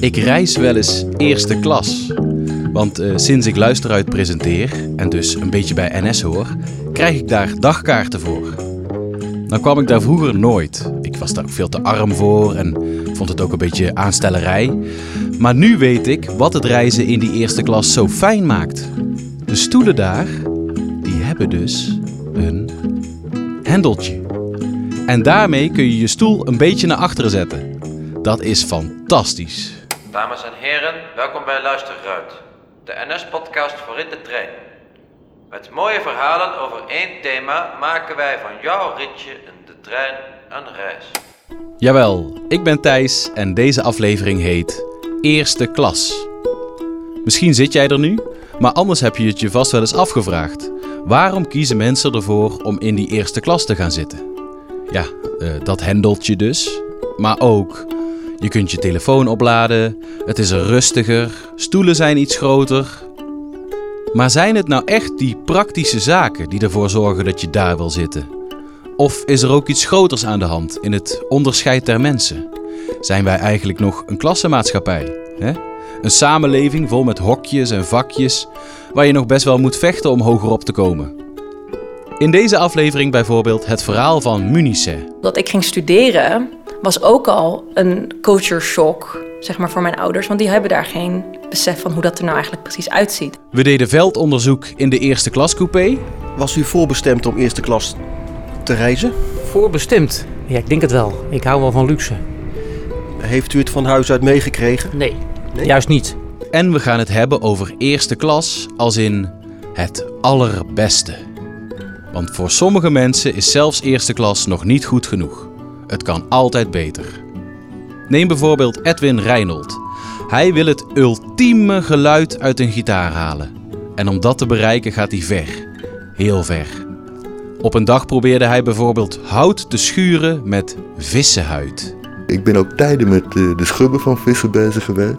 Ik reis wel eens eerste klas. Want eh, sinds ik Luisteruit presenteer en dus een beetje bij NS hoor, krijg ik daar dagkaarten voor. Nou kwam ik daar vroeger nooit. Ik was daar veel te arm voor en vond het ook een beetje aanstellerij. Maar nu weet ik wat het reizen in die eerste klas zo fijn maakt. De stoelen daar, die hebben dus een hendeltje. En daarmee kun je je stoel een beetje naar achteren zetten. Dat is fantastisch. Dames en heren, welkom bij Luisterruit, de NS-podcast voor in de trein. Met mooie verhalen over één thema maken wij van jouw ritje in de trein een reis. Jawel, ik ben Thijs en deze aflevering heet Eerste Klas. Misschien zit jij er nu, maar anders heb je het je vast wel eens afgevraagd. Waarom kiezen mensen ervoor om in die eerste klas te gaan zitten? Ja, eh, dat hendeltje dus. Maar ook, je kunt je telefoon opladen, het is er rustiger, stoelen zijn iets groter. Maar zijn het nou echt die praktische zaken die ervoor zorgen dat je daar wil zitten? Of is er ook iets groters aan de hand in het onderscheid der mensen? Zijn wij eigenlijk nog een klassenmaatschappij? Hè? Een samenleving vol met hokjes en vakjes waar je nog best wel moet vechten om hoger op te komen. In deze aflevering bijvoorbeeld het verhaal van Munice. Dat ik ging studeren was ook al een culture shock, zeg maar, voor mijn ouders. Want die hebben daar geen besef van hoe dat er nou eigenlijk precies uitziet. We deden veldonderzoek in de eerste klascoupé. Was u voorbestemd om eerste klas te reizen? Voorbestemd? Ja, ik denk het wel. Ik hou wel van luxe. Heeft u het van huis uit meegekregen? Nee, Nee? juist niet. En we gaan het hebben over eerste klas als in het allerbeste. Want voor sommige mensen is zelfs eerste klas nog niet goed genoeg. Het kan altijd beter. Neem bijvoorbeeld Edwin Reinold. Hij wil het ultieme geluid uit een gitaar halen. En om dat te bereiken gaat hij ver. Heel ver. Op een dag probeerde hij bijvoorbeeld hout te schuren met vissenhuid. Ik ben ook tijden met eh, de schubben van vissen bezig geweest.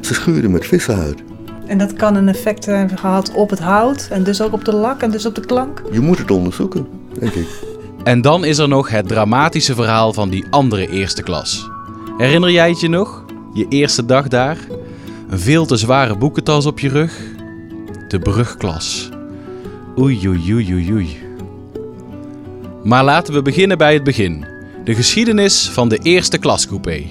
Ze schuurden met vissenhuid. En dat kan een effect hebben gehad op het hout en dus ook op de lak en dus op de klank. Je moet het onderzoeken, denk ik. En dan is er nog het dramatische verhaal van die andere eerste klas. Herinner jij het je nog? Je eerste dag daar? Een veel te zware boekentas op je rug? De brugklas. Oei, oei, oei, oei, oei. Maar laten we beginnen bij het begin. De geschiedenis van de eerste klascoupé.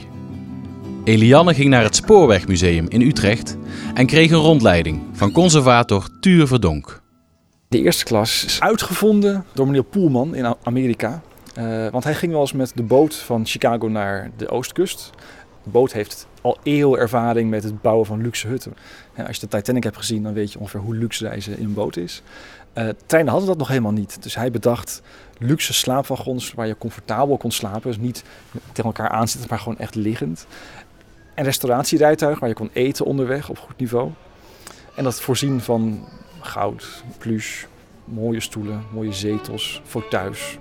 Elianne ging naar het Spoorwegmuseum in Utrecht en kreeg een rondleiding van conservator Tuur Verdonk. De eerste klas is uitgevonden door meneer Poelman in Amerika. Eh, want hij ging wel eens met de boot van Chicago naar de oostkust. De boot heeft al eeuwen ervaring met het bouwen van luxe hutten. Als je de Titanic hebt gezien, dan weet je ongeveer hoe luxe reizen in een boot is. Eh treinen hadden dat nog helemaal niet. Dus hij bedacht luxe slaapwagons waar je comfortabel kon slapen. Dus niet tegen elkaar aanzitten, maar gewoon echt liggend. En restauratierijtuig waar je kon eten onderweg op goed niveau. En dat voorzien van goud, pluche, mooie stoelen, mooie zetels, fauteuils.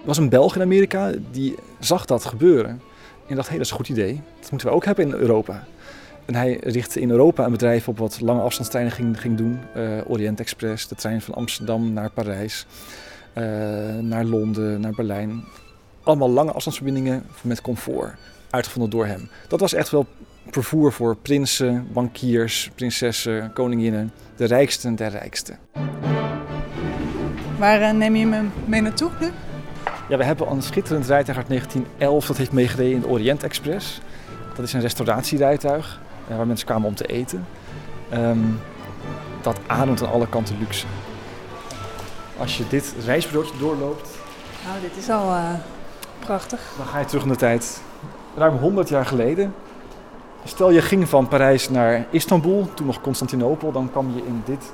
Er was een Belg in Amerika die zag dat gebeuren en dacht, hé, dat is een goed idee. Dat moeten we ook hebben in Europa. En hij richtte in Europa een bedrijf op wat lange afstandstreinen ging, doen. Eh, Orient Express, de trein van Amsterdam naar Parijs, eh, naar Londen, naar Berlijn. Allemaal lange afstandsverbindingen met comfort, uitgevonden door hem. Dat was echt wel vervoer voor prinsen, bankiers, prinsessen, koninginnen, de rijksten der rijksten. Waar eh, neem je me mee naartoe nu? Ja, we hebben een schitterend rijtuig uit 1911 dat heeft meegereden in de Orient Express. Dat is een restauratierijtuig eh, waar mensen kwamen om te eten. Ehm, dat ademt aan alle kanten luxe. Als je dit reisbureautje doorloopt, Nou, dit is al eh, prachtig. dan ga je terug in de tijd. Ruim 100 jaar geleden. Stel je ging van Parijs naar Istanbul, toen nog Constantinopel, dan kwam je in dit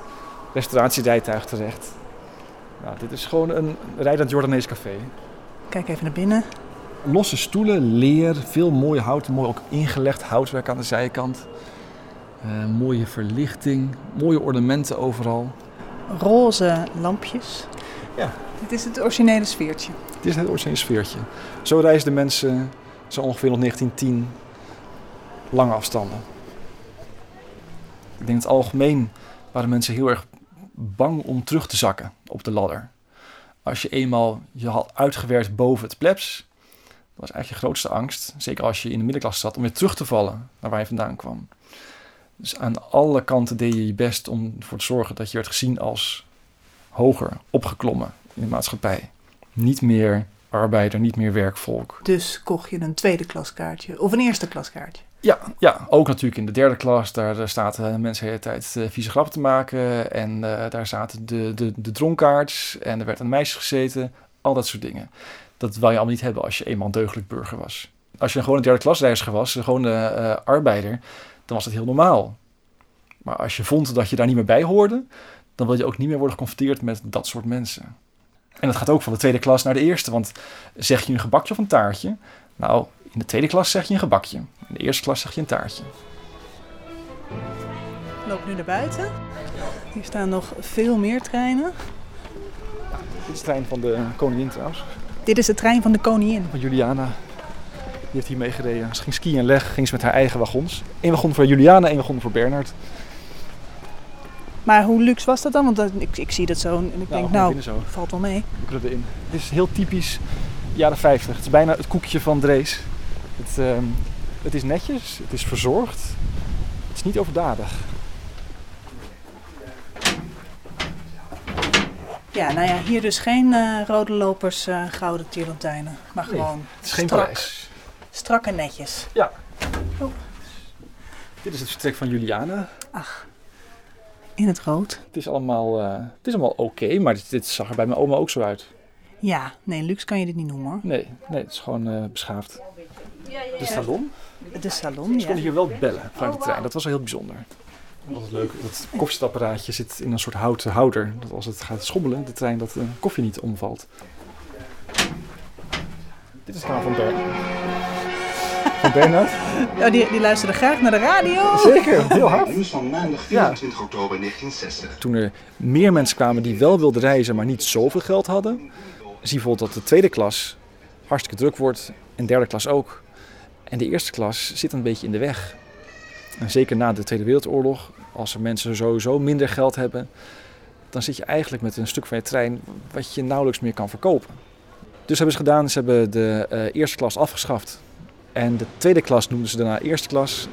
restauratierijtuig terecht. Nou, dit is gewoon een rijdend Jordanees café. Kijk even naar binnen. Losse stoelen, leer, veel mooi hout, mooi ook ingelegd houtwerk aan de zijkant. Eh, mooie verlichting, mooie ornamenten overal. Roze lampjes. Ja. Dit is het originele sfeertje. Het is het originele sfeertje. Zo reisden mensen zo ongeveer nog 1910 lange afstanden. Ik denk in het algemeen waren mensen heel erg bang om terug te zakken op de ladder. Als je eenmaal je had uitgewerkt boven het plebs, was eigenlijk je grootste angst, zeker als je in de middenklasse zat, om weer terug te vallen naar waar je vandaan kwam. Dus aan alle kanten deed je je best om ervoor te zorgen dat je werd gezien als hoger, opgeklommen in de maatschappij. Niet meer arbeider, niet meer werkvolk. Dus kocht je een tweede klaskaartje of een eerste klaskaartje? Ja, ja, ook natuurlijk in de derde klas. Daar, daar zaten mensen de hele tijd uh, vieze grappen te maken. En uh, daar zaten de, de, de dronkaards. En er werd een meisje gezeten. Al dat soort dingen. Dat wil je allemaal niet hebben als je eenmaal deugdelijk burger was. Als je gewoon een derde klasreiziger was, uh, arbeider, dan was dat heel normaal. Maar als je vond dat je daar niet meer bij hoorde, dan wil je ook niet meer worden geconfronteerd met dat soort mensen. En dat gaat ook van de tweede klas naar de eerste. Want zeg je een gebakje of een taartje? Nou, in de tweede klas zeg je een gebakje. In de eerste klas zeg je een taartje. Ik loop nu naar buiten. Hier staan nog veel meer treinen. Ja, dit is de trein van de koningin trouwens. Dit is de trein van de koningin. Van Juliana. Die heeft hier meegereden. Ze ging skiën en leg. Ging ze met haar eigen wagons. Eén wagon voor Juliana, één wagon voor Bernard. Maar hoe luxe was dat dan? Want ik, ik zie dat zo en ik denk, nou, valt wel mee. We kunnen erin. Het is heel typisch jaren 50. Het is bijna het koekje van Drees. Het, uh, het is netjes, het is verzorgd. Het is niet overdadig. Ja, nou ja, hier dus geen uh, rode lopers, uh, gouden tierlantijnen. Maar nee, gewoon het is geen strak, prijs. strak en netjes. Ja. Oh. Dit is het vertrek van Juliana. Ach, in het rood. Het is allemaal, uh, het is allemaal oké, okay, maar dit, dit, zag er bij mijn oma ook zo uit. Ja, nee, luxe kan je dit niet noemen hoor. Nee, nee het is gewoon beschaafd. De salon. De salon, Ze konden hier wel bellen vanuit de trein. Dat was wel heel bijzonder. Dat was leuk. Dat koffiezetapparaatje zit in een soort houten houder. Dat als het gaat schommelen, de trein, dat de koffie niet omvalt. Dit is het kamer van Bernard. Van Bernard. Ja, die, die luisterde graag naar de radio. Zeker, heel hard. Nieuws van maandag 24 ja. oktober 1960. Toen er meer mensen kwamen die wel wilden reizen, maar niet zoveel geld hadden. Zie je bijvoorbeeld dat de tweede klas hartstikke druk wordt. En derde klas ook. En de eerste klas zit een beetje in de weg. En zeker na de Tweede Wereldoorlog, als er mensen sowieso minder geld hebben, dan zit je eigenlijk met een stuk van je trein wat je nauwelijks meer kan verkopen. Dus hebben ze gedaan, ze hebben de uh, eerste klas afgeschaft. En de tweede klas noemden ze daarna eerste klas.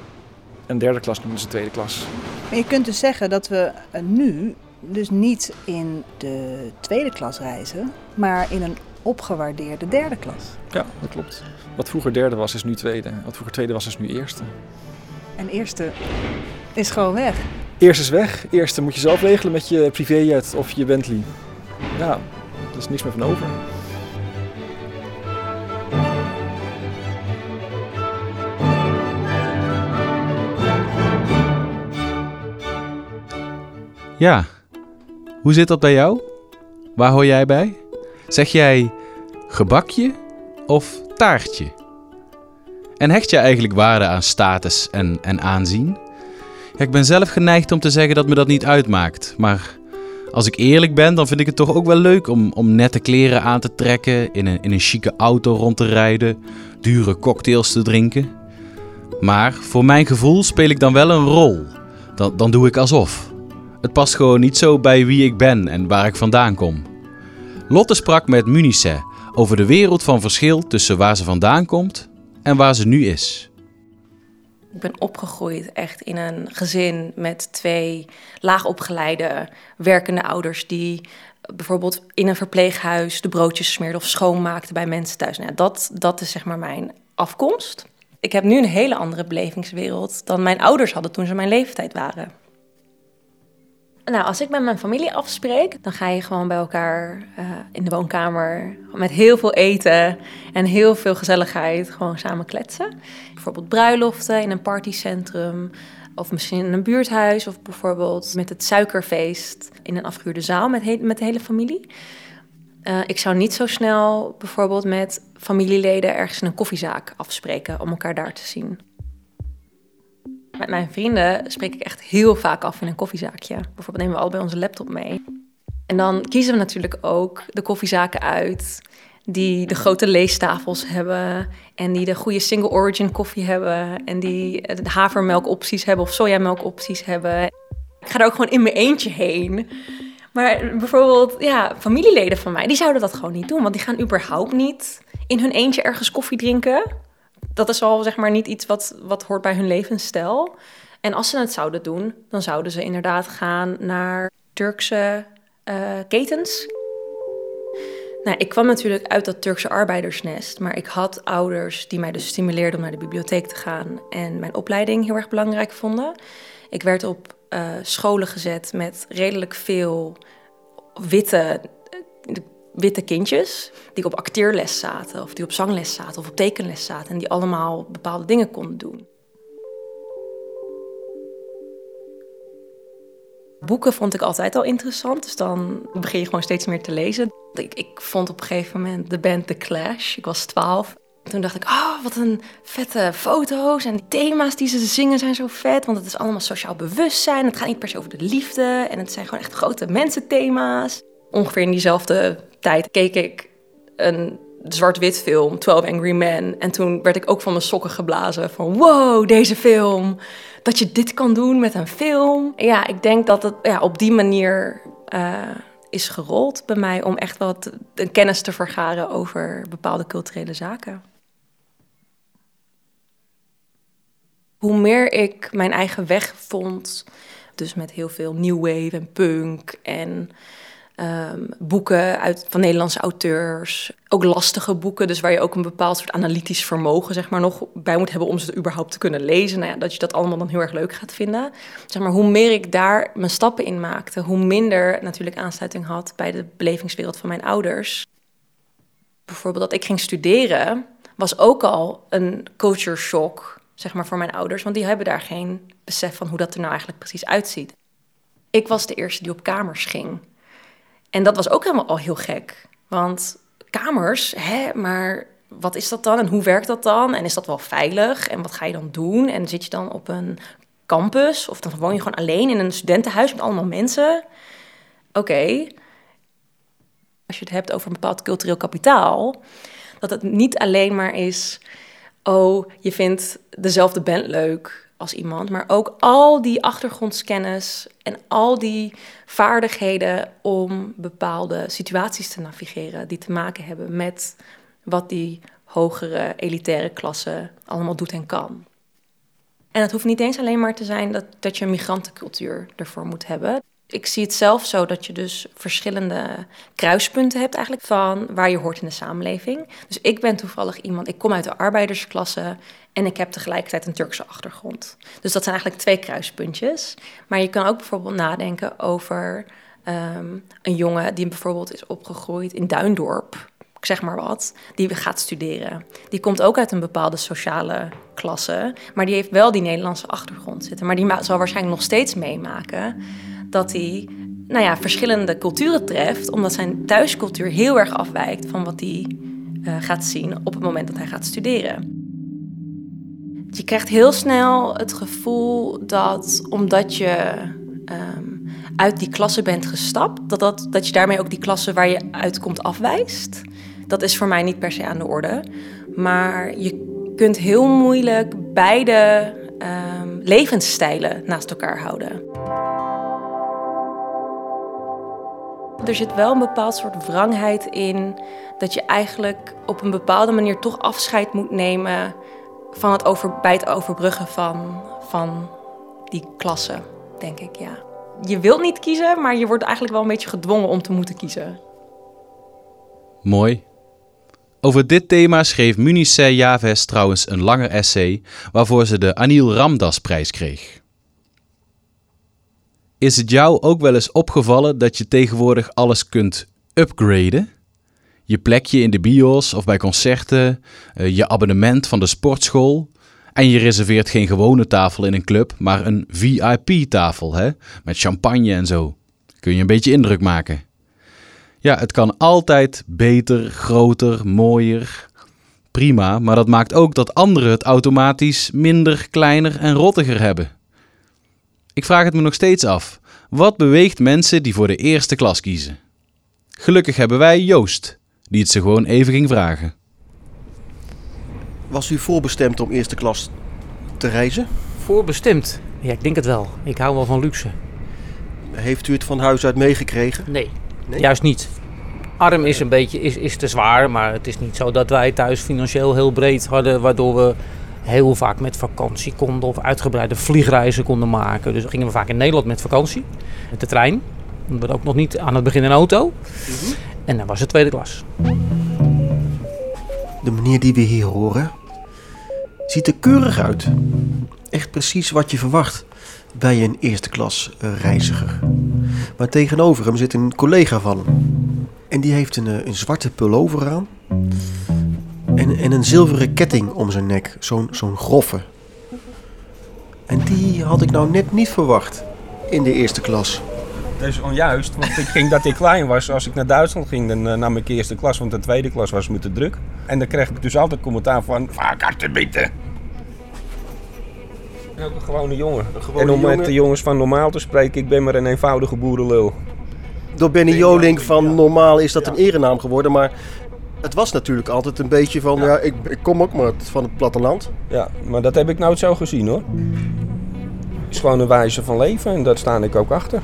En de derde klas noemden ze tweede klas. Maar je kunt dus zeggen dat we nu dus niet in de tweede klas reizen, maar in een opgewaardeerde derde klas. Ja, dat klopt. Wat vroeger derde was, is nu tweede. Wat vroeger tweede was, is nu eerste. En eerste is gewoon weg. Eerste is weg. Eerste moet je zelf regelen met je privéjet of je Bentley. Ja, er is niks meer van over. Ja, hoe zit dat bij jou? Waar hoor jij bij? Zeg jij gebakje of taartje? En hecht je eigenlijk waarde aan status en, en aanzien? Ja, ik ben zelf geneigd om te zeggen dat me dat niet uitmaakt. Maar als ik eerlijk ben, dan vind ik het toch ook wel leuk om, om nette kleren aan te trekken, in een, in een chique auto rond te rijden, dure cocktails te drinken. Maar voor mijn gevoel speel ik dan wel een rol. Dan, dan doe ik alsof. Het past gewoon niet zo bij wie ik ben en waar ik vandaan kom. Lotte sprak met Munice over de wereld van verschil tussen waar ze vandaan komt en waar ze nu is. Ik ben opgegroeid echt in een gezin met twee laagopgeleide werkende ouders die bijvoorbeeld in een verpleeghuis de broodjes smeerden of schoonmaakten bij mensen thuis. Nou, dat, dat is zeg maar mijn afkomst. Ik heb nu een hele andere belevingswereld dan mijn ouders hadden toen ze mijn leeftijd waren. Nou, als ik met mijn familie afspreek, dan ga je gewoon bij elkaar uh, in de woonkamer met heel veel eten en heel veel gezelligheid gewoon samen kletsen. Bijvoorbeeld bruiloften in een partycentrum of misschien in een buurthuis of bijvoorbeeld met het suikerfeest in een afgehuurde zaal met, met de hele familie. Uh, ik zou niet zo snel bijvoorbeeld met familieleden ergens een koffiezaak afspreken om elkaar daar te zien. Met mijn vrienden spreek ik echt heel vaak af in een koffiezaakje. Bijvoorbeeld nemen we allebei onze laptop mee. En dan kiezen we natuurlijk ook de koffiezaken uit die de grote leestafels hebben en die de goede single origin koffie hebben en die de havermelkopties hebben of sojamelkopties hebben. Ik ga er ook gewoon in mijn eentje heen. Maar bijvoorbeeld, ja, familieleden van mij, die zouden dat gewoon niet doen, want die gaan überhaupt niet in hun eentje ergens koffie drinken. Dat is al zeg maar niet iets wat, wat hoort bij hun levensstijl. En als ze het zouden doen, dan zouden ze inderdaad gaan naar Turkse uh, ketens. Nou, ik kwam natuurlijk uit dat Turkse arbeidersnest, maar ik had ouders die mij dus stimuleerden om naar de bibliotheek te gaan en mijn opleiding heel erg belangrijk vonden. Ik werd op uh, scholen gezet met redelijk veel witte, witte kindjes die op acteerles zaten, of die op zangles zaten, of op tekenles zaten en die allemaal bepaalde dingen konden doen. Boeken vond ik altijd al interessant, dus dan begin je gewoon steeds meer te lezen. Ik, ik vond op een gegeven moment de band The Clash. Ik was twaalf. Toen dacht ik, oh, wat een vette foto's. En thema's die ze zingen zijn zo vet. Want het is allemaal sociaal bewustzijn. Het gaat niet per se over de liefde. En het zijn gewoon echt grote mensenthema's. Ongeveer in diezelfde tijd keek ik een zwart-wit film, 12 Angry Men. En toen werd ik ook van mijn sokken geblazen van wow, deze film. Dat je dit kan doen met een film. Ja, ik denk dat het ja, op die manier uh, is gerold bij mij om echt wat kennis te vergaren over bepaalde culturele zaken. Hoe meer ik mijn eigen weg vond, dus met heel veel new wave en punk en um, boeken uit, van Nederlandse auteurs. Ook lastige boeken, dus waar je ook een bepaald soort analytisch vermogen zeg maar, nog bij moet hebben om ze überhaupt te kunnen lezen. Nou ja, dat je dat allemaal dan heel erg leuk gaat vinden. Zeg maar, hoe meer ik daar mijn stappen in maakte, hoe minder natuurlijk aansluiting had bij de belevingswereld van mijn ouders. Bijvoorbeeld dat ik ging studeren, was ook al een culture shock zeg maar, voor mijn ouders, want die hebben daar geen besef van hoe dat er nou eigenlijk precies uitziet. Ik was de eerste die op kamers ging. En dat was ook helemaal al heel gek. Want kamers, hè, maar wat is dat dan en hoe werkt dat dan? En is dat wel veilig? En wat ga je dan doen? En zit je dan op een campus of dan woon je gewoon alleen in een studentenhuis met allemaal mensen? Oké. Als je het hebt over een bepaald cultureel kapitaal, dat het niet alleen maar is, oh, je vindt dezelfde band leuk als iemand, maar ook al die achtergrondskennis en al die vaardigheden om bepaalde situaties te navigeren die te maken hebben met wat die hogere elitaire klasse allemaal doet en kan. En het hoeft niet eens alleen maar te zijn dat, dat je een migrantencultuur ervoor moet hebben ik zie het zelf zo dat je dus verschillende kruispunten hebt eigenlijk van waar je hoort in de samenleving. Dus ik ben toevallig iemand, ik kom uit de arbeidersklasse en ik heb tegelijkertijd een Turkse achtergrond. Dus dat zijn eigenlijk twee kruispuntjes. Maar je kan ook bijvoorbeeld nadenken over ehm, een jongen die bijvoorbeeld is opgegroeid in Duindorp zeg maar wat, die gaat studeren. Die komt ook uit een bepaalde sociale klasse, maar die heeft wel die Nederlandse achtergrond zitten. Maar die zal waarschijnlijk nog steeds meemaken dat hij nou ja, verschillende culturen treft, omdat zijn thuiscultuur heel erg afwijkt van wat hij uh, gaat zien op het moment dat hij gaat studeren. Je krijgt heel snel het gevoel dat omdat je um, uit die klasse bent gestapt, dat, dat, dat je daarmee ook die klasse waar je uitkomt afwijst. Dat is voor mij niet per se aan de orde. Maar je kunt heel moeilijk beide um, levensstijlen naast elkaar houden. Er zit wel een bepaald soort wrangheid in dat je eigenlijk op een bepaalde manier toch afscheid moet nemen van het over, bij het overbruggen van, van die klasse, denk ik, ja. Je wilt niet kiezen, maar je wordt eigenlijk wel een beetje gedwongen om te moeten kiezen. Mooi. Over dit thema schreef Munice Javes trouwens een langer essay waarvoor ze de Anil Ramdas prijs kreeg. Is het jou ook wel eens opgevallen dat je tegenwoordig alles kunt upgraden? Je plekje in de bios of bij concerten, eh, je abonnement van de sportschool. En je reserveert geen gewone tafel in een club, maar een VIP-tafel, hè? Met champagne en zo. Kun je een beetje indruk maken. Ja, het kan altijd beter, groter, mooier. Prima, maar dat maakt ook dat anderen het automatisch minder, kleiner en rottiger hebben. Ik vraag het me nog steeds af. Wat beweegt mensen die voor de eerste klas kiezen? Gelukkig hebben wij Joost, die het ze gewoon even ging vragen. Was u voorbestemd om eerste klas te reizen? Voorbestemd? Ja, ik denk het wel. Ik hou wel van luxe. Heeft u het van huis uit meegekregen? Nee, nee? juist niet. arm is een beetje is, is te zwaar, maar het is niet zo dat wij thuis financieel heel breed hadden, waardoor we heel vaak met vakantie konden of uitgebreide vliegreizen konden maken. Dus gingen we vaak in Nederland met vakantie, met de trein. We hadden ook nog niet aan het begin een auto. En dan was het tweede klas. De meneer die we hier horen ziet er keurig uit. Echt precies wat je verwacht bij een eerste klas eh, reiziger. Maar tegenover hem zit een collega van hem. En die heeft een, eh, een zwarte pullover aan. En, en een zilveren ketting om zijn nek. Zo'n zo'n groffe. En die had ik nou net niet verwacht in de eerste klas. Dat is onjuist, want ik ging dat ik klein was. Als ik naar Duitsland ging, dan uh, nam ik eerste klas, want de tweede klas was me te druk. En dan kreeg ik dus altijd commentaar van, vaak hard bieten. Ook een gewone jongen. en om met de jongens van normaal te spreken, ik ben maar een eenvoudige boerenlul. Door Benny Joling van normaal is dat een erenaam geworden, maar het was natuurlijk altijd een beetje van, ja, ik, ik kom ook maar van het platteland. Ja, maar dat heb ik nooit zo gezien hoor. Het is gewoon een wijze van leven en daar sta ik ook achter.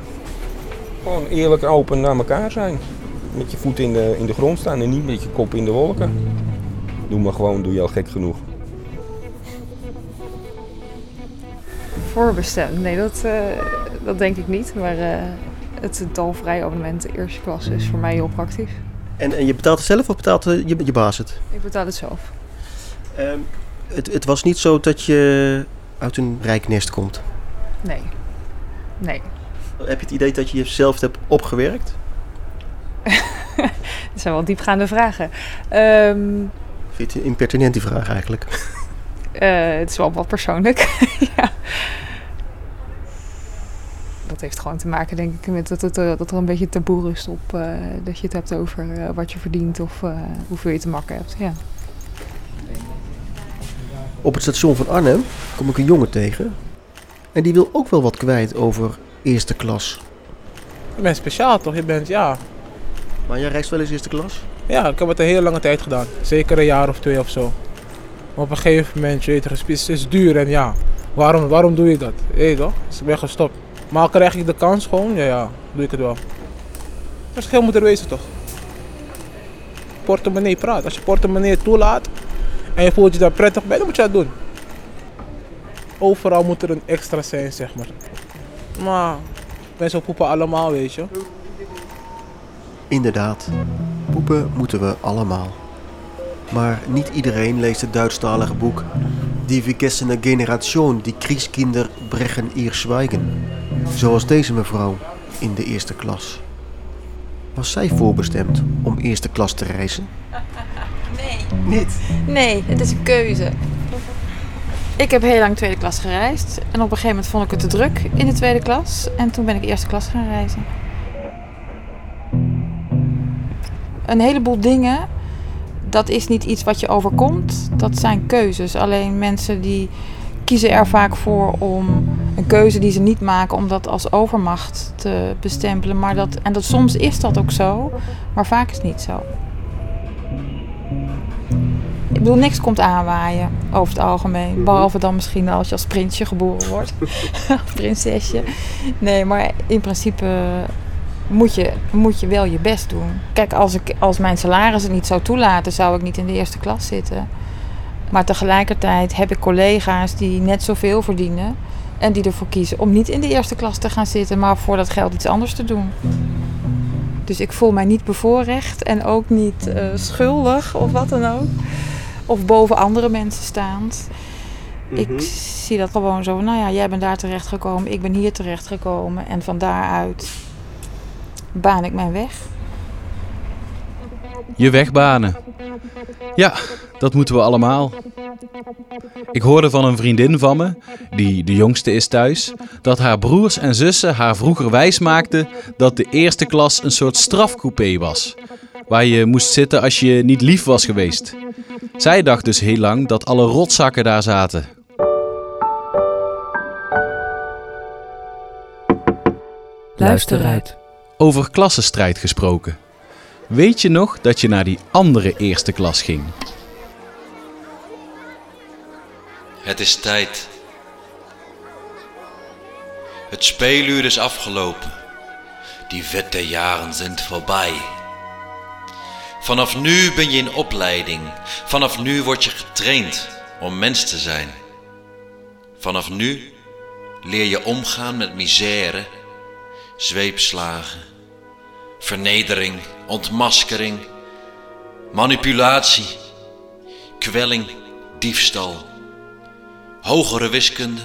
Gewoon eerlijk open naar elkaar zijn. Met je voet in de, in de grond staan en niet met je kop in de wolken. Doe maar gewoon, doe je al gek genoeg. Voorbestemd? Nee, dat, uh, dat denk ik niet. Maar uh, het tolvrij abonnement de eerste klas is voor mij heel praktisch. En, en je betaalt het zelf of betaalt je, je baas het? Ik betaal het zelf. Um, het, het was niet zo dat je uit een rijk nest komt? Nee. Nee. Heb je het idee dat je jezelf hebt opgewerkt? dat zijn wel diepgaande vragen. Um, Vind je het een impertinent die vraag eigenlijk? Uh, het is wel wat persoonlijk. ja. Dat heeft gewoon te maken, denk ik, met dat, het, uh, dat er een beetje taboe rust op uh, dat je het hebt over wat je verdient of hoeveel je te makken hebt. Ja. Op het station van Arnhem kom ik een jongen tegen. En die wil ook wel wat kwijt over eerste klas. Je bent speciaal toch? Je bent, ja. Maar jij reist wel eens eerste klas? Ja, ik heb het een hele lange tijd gedaan. Zeker een jaar of twee of zo. Maar op een gegeven moment, je weet, het is, is duur en ja, waarom, waarom doe je dat? Hé toch? Dus ik ben gestopt. Maar krijg ik de kans gewoon, ja, ja, doe ik het wel. Geld moet er wezen toch? Portemonnee praat. Als je portemonnee toelaat en je voelt je daar prettig bij, dan moet je dat doen. Overal moet er een extra zijn, zeg maar. Maar mensen poepen allemaal, weet je. Inderdaad, poepen moeten we allemaal. Maar niet iedereen leest het Duitsstalige boek Die vergessene Generation, die Kriegskinder brechen ihr Schweigen. Zoals deze mevrouw in de eerste klas. Was zij voorbestemd om eerste klas te reizen? Nee. Niet? Nee, het is een keuze. Ik heb heel lang tweede klas gereisd. En op een gegeven moment vond ik het te druk in de tweede klas. En toen ben ik eerste klas gaan reizen. Een heleboel dingen, dat is niet iets wat je overkomt. Dat zijn keuzes. Alleen mensen die kiezen er vaak voor om een keuze die ze niet maken, om dat als overmacht te bestempelen. Maar dat, en dat, soms is dat ook zo, maar vaak is het niet zo. Ik bedoel, niks komt aanwaaien over het algemeen. Behalve dan misschien als je als prinsje geboren wordt. Prinsesje. Nee, maar in principe moet je, moet je wel je best doen. Kijk, als, ik, als mijn salaris het niet zou toelaten, zou ik niet in de eerste klas zitten. Maar tegelijkertijd heb ik collega's die net zoveel verdienen. En die ervoor kiezen om niet in de eerste klas te gaan zitten, maar voor dat geld iets anders te doen. Dus ik voel mij niet bevoorrecht en ook niet uh, schuldig of wat dan ook of boven andere mensen staand. Mm -hmm. Ik zie dat gewoon zo, nou ja, jij bent daar terecht gekomen, ik ben hier terecht gekomen en van daaruit baan ik mijn weg. Je wegbanen. Ja, dat moeten we allemaal. Ik hoorde van een vriendin van me, die de jongste is thuis, dat haar broers en zussen haar vroeger wijs maakten dat de eerste klas een soort strafcoupé was, waar je moest zitten als je niet lief was geweest. Zij dacht dus heel lang dat alle rotzakken daar zaten. Luister uit. Over klassenstrijd gesproken. Weet je nog dat je naar die andere eerste klas ging? Het is tijd. Het speeluur is afgelopen. Die vette jaren zijn voorbij. Vanaf nu ben je in opleiding. Vanaf nu word je getraind om mens te zijn. Vanaf nu leer je omgaan met misère, zweepslagen, vernedering, ontmaskering, manipulatie, kwelling, diefstal, hogere wiskunde,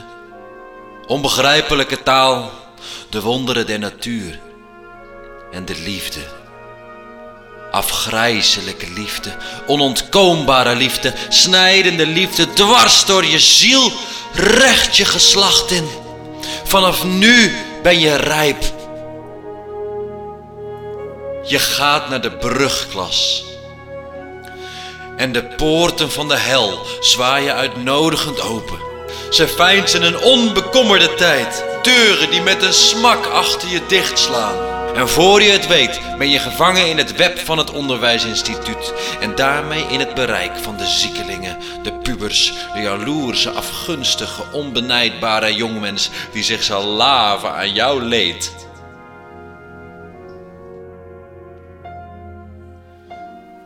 onbegrijpelijke taal, de wonderen der natuur en de liefde. Afgrijzelijke liefde, onontkoombare liefde, snijdende liefde, dwars door je ziel, recht je geslacht in. Vanaf nu ben je rijp. Je gaat naar de brugklas. En de poorten van de hel zwaaien uitnodigend open. Ze veinzen een onbekommerde tijd. Deuren die met een smak achter je dichtslaan. En voor je het weet ben je gevangen in het web van het onderwijsinstituut. En daarmee in het bereik van de ziekelingen, de pubers, de jaloerse, afgunstige, onbenijdbare jongmens die zich zal laven aan jouw leed.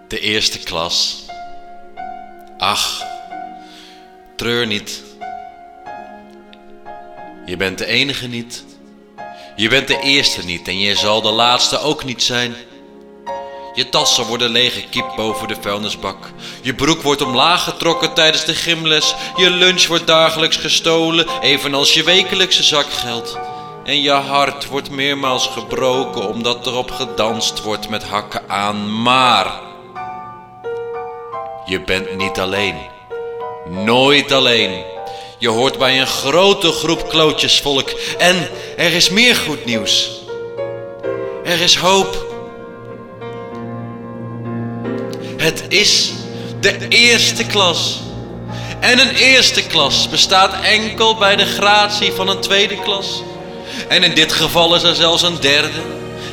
De eerste klas. Ach, treur niet. Je bent de enige niet. Je bent de eerste niet en je zal de laatste ook niet zijn. Je tassen worden leeggekipt boven de vuilnisbak. Je broek wordt omlaag getrokken tijdens de gymles. Je lunch wordt dagelijks gestolen, evenals je wekelijkse zakgeld. En je hart wordt meermaals gebroken omdat erop gedanst wordt met hakken aan. Maar je bent niet alleen. Nooit alleen. Je hoort bij een grote groep klootjesvolk. En er is meer goed nieuws. Er is hoop. Het is de eerste klas. En een eerste klas bestaat enkel bij de gratie van een tweede klas. En in dit geval is er zelfs een derde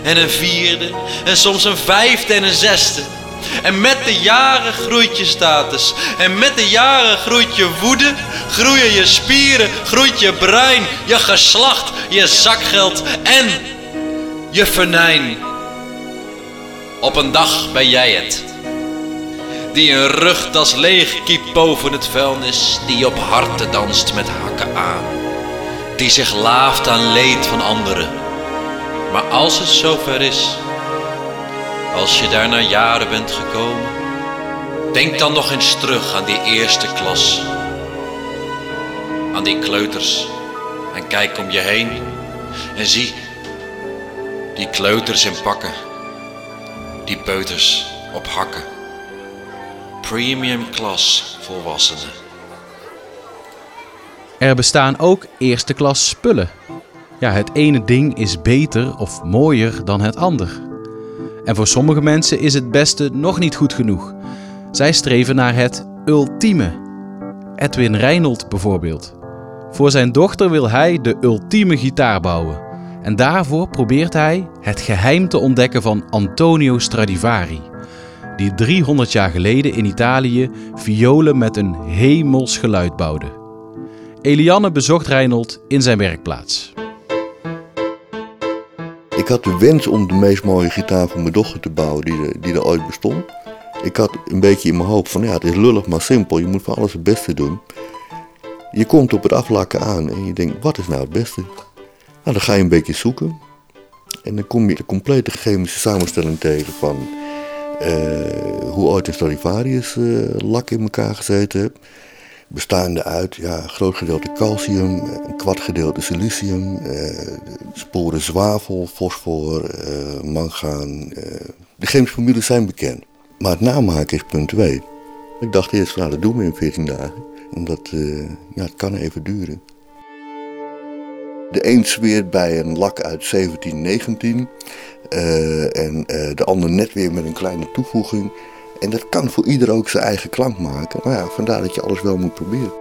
en een vierde en soms een vijfde en een zesde. En met de jaren groeit je status. En met de jaren groeit je woede, groeien je spieren, groeit je brein, je geslacht, je zakgeld en je venijn. Op een dag ben jij het. Die een rugtas leeg kiept boven het vuilnis, die op harten danst met hakken aan. Die zich laaft aan leed van anderen. Maar als het zover is, als je daar na jaren bent gekomen, denk dan nog eens terug aan die eerste klas. Aan die kleuters. En kijk om je heen en zie die kleuters in pakken. Die peuters op hakken. Premium klas volwassenen. Er bestaan ook eerste klas spullen. Ja, het ene ding is beter of mooier dan het ander. En voor sommige mensen is het beste nog niet goed genoeg. Zij streven naar het ultieme. Edwin Reinhold bijvoorbeeld. Voor zijn dochter wil hij de ultieme gitaar bouwen. En daarvoor probeert hij het geheim te ontdekken van Antonio Stradivari, die 300 jaar geleden in Italië violen met een hemels geluid bouwde. Eliane bezocht Reinhold in zijn werkplaats. Ik had de wens om de meest mooie gitaar voor mijn dochter te bouwen die er, die er ooit bestond. Ik had een beetje in mijn hoofd van ja, het is lullig maar simpel. Je moet van alles het beste doen. Je komt op het aflakken aan en je denkt, wat is nou het beste? Nou, dan ga je een beetje zoeken. En dan kom je de complete chemische samenstelling tegen van uh, hoe ooit een Stradivarius uh, lak in elkaar gezeten heeft. Bestaande uit ja, een groot gedeelte calcium, een kwart gedeelte silicium, uh, sporen zwavel, fosfor, mangaan. de chemische formules zijn bekend. Maar het namaken is punt 2. Ik dacht eerst nou dat doen we in 14 dagen. Omdat ja, het kan even duren. De een zweert bij een lak uit 1719 uh, en uh, de ander net weer met een kleine toevoeging. En dat kan voor ieder ook zijn eigen klank maken. Maar ja, vandaar dat je alles wel moet proberen.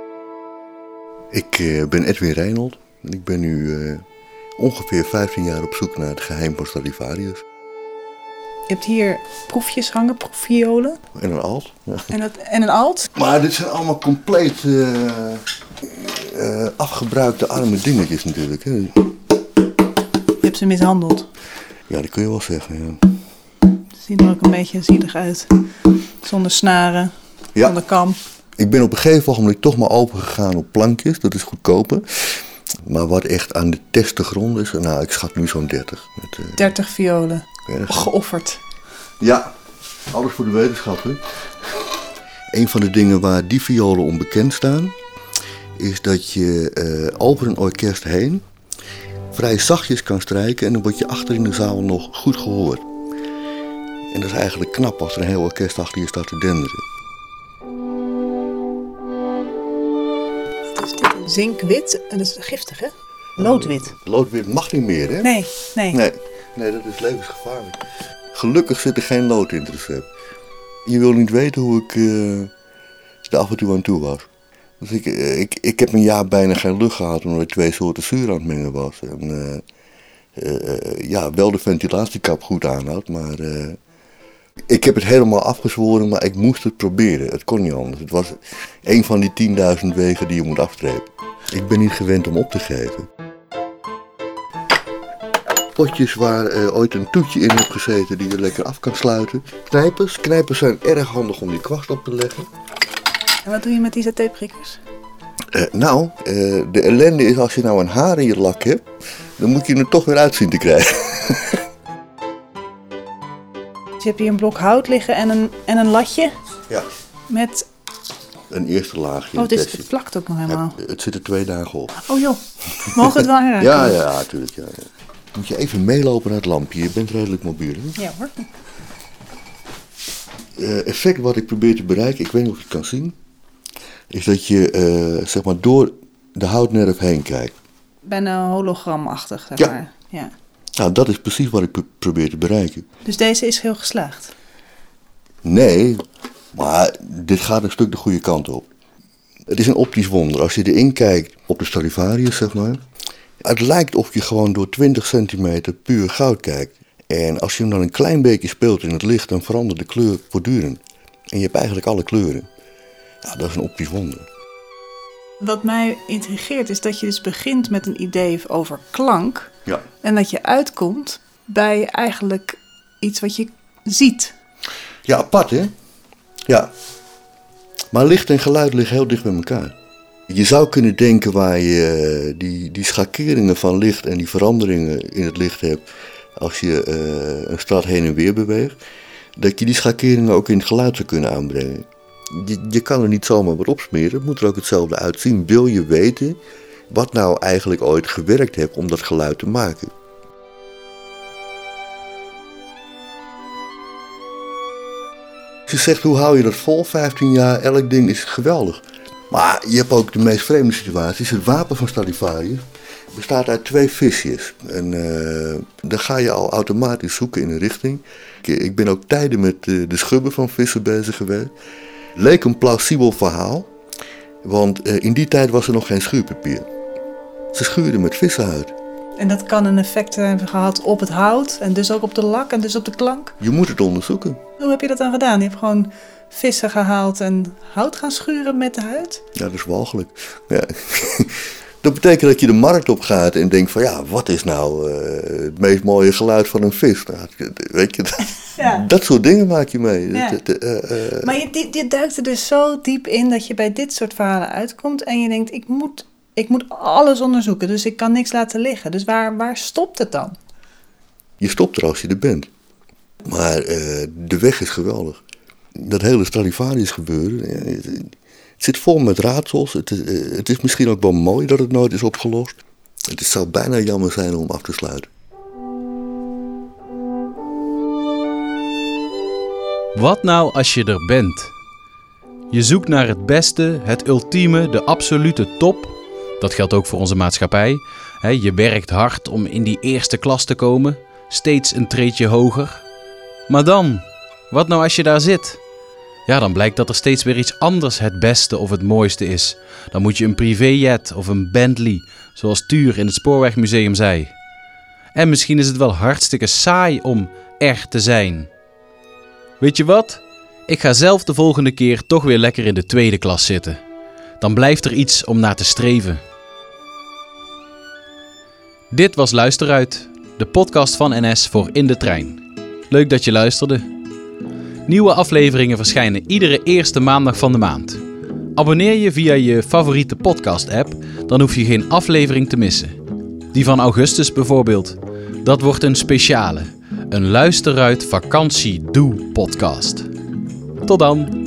Ik uh, ben Edwin Reinhold en ik ben nu ongeveer 15 jaar op zoek naar het geheim van Stradivarius. Je hebt hier proefjes hangen, proefviolen. En een alt. Ja. En, dat, en een alt. Maar dit zijn allemaal compleet uh, uh, afgebruikte arme dingetjes natuurlijk. Hè. Je hebt ze mishandeld. Ja, dat kun je wel zeggen, ja. Zien er ook een beetje zielig uit. Zonder snaren, Ja. zonder kam. Ik ben op een gegeven moment toch maar open gegaan op plankjes, dat is goedkoper. Maar wat echt aan de test te grond is, nou ik schat nu zo'n 30. Met, eh, 30 violen. ergens. Geofferd. Ja, alles voor de wetenschap. Hè? Een van de dingen waar die violen onbekend staan, is dat je eh, over een orkest heen vrij zachtjes kan strijken en dan word je achter in de zaal nog goed gehoord. En dat is eigenlijk knap als er een heel orkest achter je staat te denderen. Wat is dit? Zinkwit. En dat is giftig, hè? Loodwit. Loodwit mag niet meer, hè? Nee, nee. Nee, nee dat is levensgevaarlijk. Gelukkig zit er geen lood in het recept. Je wil niet weten hoe ik eh, er af en toe aan toe was. Dus ik, eh, ik, ik heb een jaar bijna geen lucht gehad omdat ik twee soorten zuur aan het mengen was. En eh, eh, eh, ja, wel de ventilatiekap goed aan had, maar eh, ik heb het helemaal afgezworen, maar ik moest het proberen. Het kon niet anders. Het was een van die 10.000 wegen die je moet afstrepen. Ik ben niet gewend om op te geven. Potjes waar eh, ooit een toetje in heeft gezeten die je lekker af kan sluiten. Knijpers. Knijpers zijn erg handig om die kwast op te leggen. En wat doe je met die satéprikkers? Eh, nou, eh, de ellende is als je nou een haar in je lak hebt, dan moet je er toch weer uit zien te krijgen. Je hebt hier een blok hout liggen en een, en een latje Ja. met... Een eerste laagje. Oh, het, is, het plakt ook nog helemaal. Het zit er twee dagen op. Oh joh, mogen het wel aanraken? Ja, ja, natuurlijk. Ja, ja. Moet je even meelopen naar het lampje. Je bent redelijk mobiel. Hè? Ja hoor. Eh, effect wat ik probeer te bereiken, ik weet niet of je het kan zien, is dat je eh, zeg maar door de houtnerf heen kijkt. Bijna hologramachtig, zeg Ja. maar. Ja. Nou, dat is precies wat ik pro- probeer te bereiken. Dus deze is heel geslaagd. Nee, maar dit gaat een stuk de goede kant op. Het is een optisch wonder. Als je erin kijkt op de Stradivarius, zeg maar. Het lijkt of je gewoon door 20 centimeter puur goud kijkt. En als je hem dan een klein beetje speelt in het licht, dan verandert de kleur voortdurend. En je hebt eigenlijk alle kleuren. Ja, dat is een optisch wonder. Wat mij intrigeert is dat je dus begint met een idee over klank. Ja. En dat je uitkomt bij eigenlijk iets wat je ziet. Ja, apart hè? Ja. Maar licht en geluid liggen heel dicht bij elkaar. Je zou kunnen denken waar je eh, die, die schakeringen van licht en die veranderingen in het licht hebt als je eh, een straat heen en weer beweegt, dat je die schakeringen ook in het geluid zou kunnen aanbrengen. Je, kan er niet zomaar wat opsmeren, het moet er ook hetzelfde uitzien. Wil je weten wat nou eigenlijk ooit gewerkt heeft om dat geluid te maken? Je zegt hoe hou je dat vol, 15 jaar, elk ding is geweldig. Maar je hebt ook de meest vreemde situaties. Het wapen van Stradivarius bestaat uit twee visjes. En eh dan ga je al automatisch zoeken in een richting. Ik, ik ben ook tijden met eh, de schubben van vissen bezig geweest. Leek een plausibel verhaal. Want eh, in die tijd was er nog geen schuurpapier. Ze schuurden met vissenhuid. En dat kan een effect hebben gehad op het hout. En dus ook op de lak en dus op de klank. Je moet het onderzoeken. Hoe heb je dat dan gedaan? Je hebt gewoon vissen gehaald en hout gaan schuren met de huid? Ja, dat is walgelijk. Ja. Dat betekent dat je de markt op gaat en denkt van ja, wat is nou eh, het meest mooie geluid van een vis? Nou, weet je, dat, Ja. dat soort dingen maak je mee. Ja. Dat- dat, eh, eh, Maar je, je, je duikt er dus zo diep in dat je bij dit soort verhalen uitkomt. En je denkt, ik moet, ik moet alles onderzoeken. Dus ik kan niks laten liggen. Dus waar, waar stopt het dan? Je stopt er als je er bent. Maar de weg is geweldig. Dat hele Stradivarius gebeuren, het, zit vol met raadsels. Het, is- eh, het is misschien ook wel mooi dat het nooit is opgelost. Het zou bijna jammer zijn om af te sluiten. Wat nou als je er bent? Je zoekt naar het beste, het ultieme, de absolute top. Dat geldt ook voor onze maatschappij. Je werkt hard om in die eerste klas te komen, steeds een treedje hoger. Maar dan, wat nou als je daar zit? Ja, dan blijkt dat er steeds weer iets anders het beste of het mooiste is. Dan moet je een privéjet of een Bentley, zoals Tuur in het Spoorwegmuseum zei. En misschien is het wel hartstikke saai om er te zijn. Weet je wat? Ik ga zelf de volgende keer toch weer lekker in de tweede klas zitten. Dan blijft er iets om naar te streven. Dit was Luisteruit, de podcast van NS voor In de Trein. Leuk dat je luisterde. Nieuwe afleveringen verschijnen iedere eerste maandag van de maand. Abonneer je via je favoriete podcast-app, dan hoef je geen aflevering te missen. Die van augustus bijvoorbeeld. Dat wordt een speciale. Een luisteruit vakantie doe podcast. Tot dan!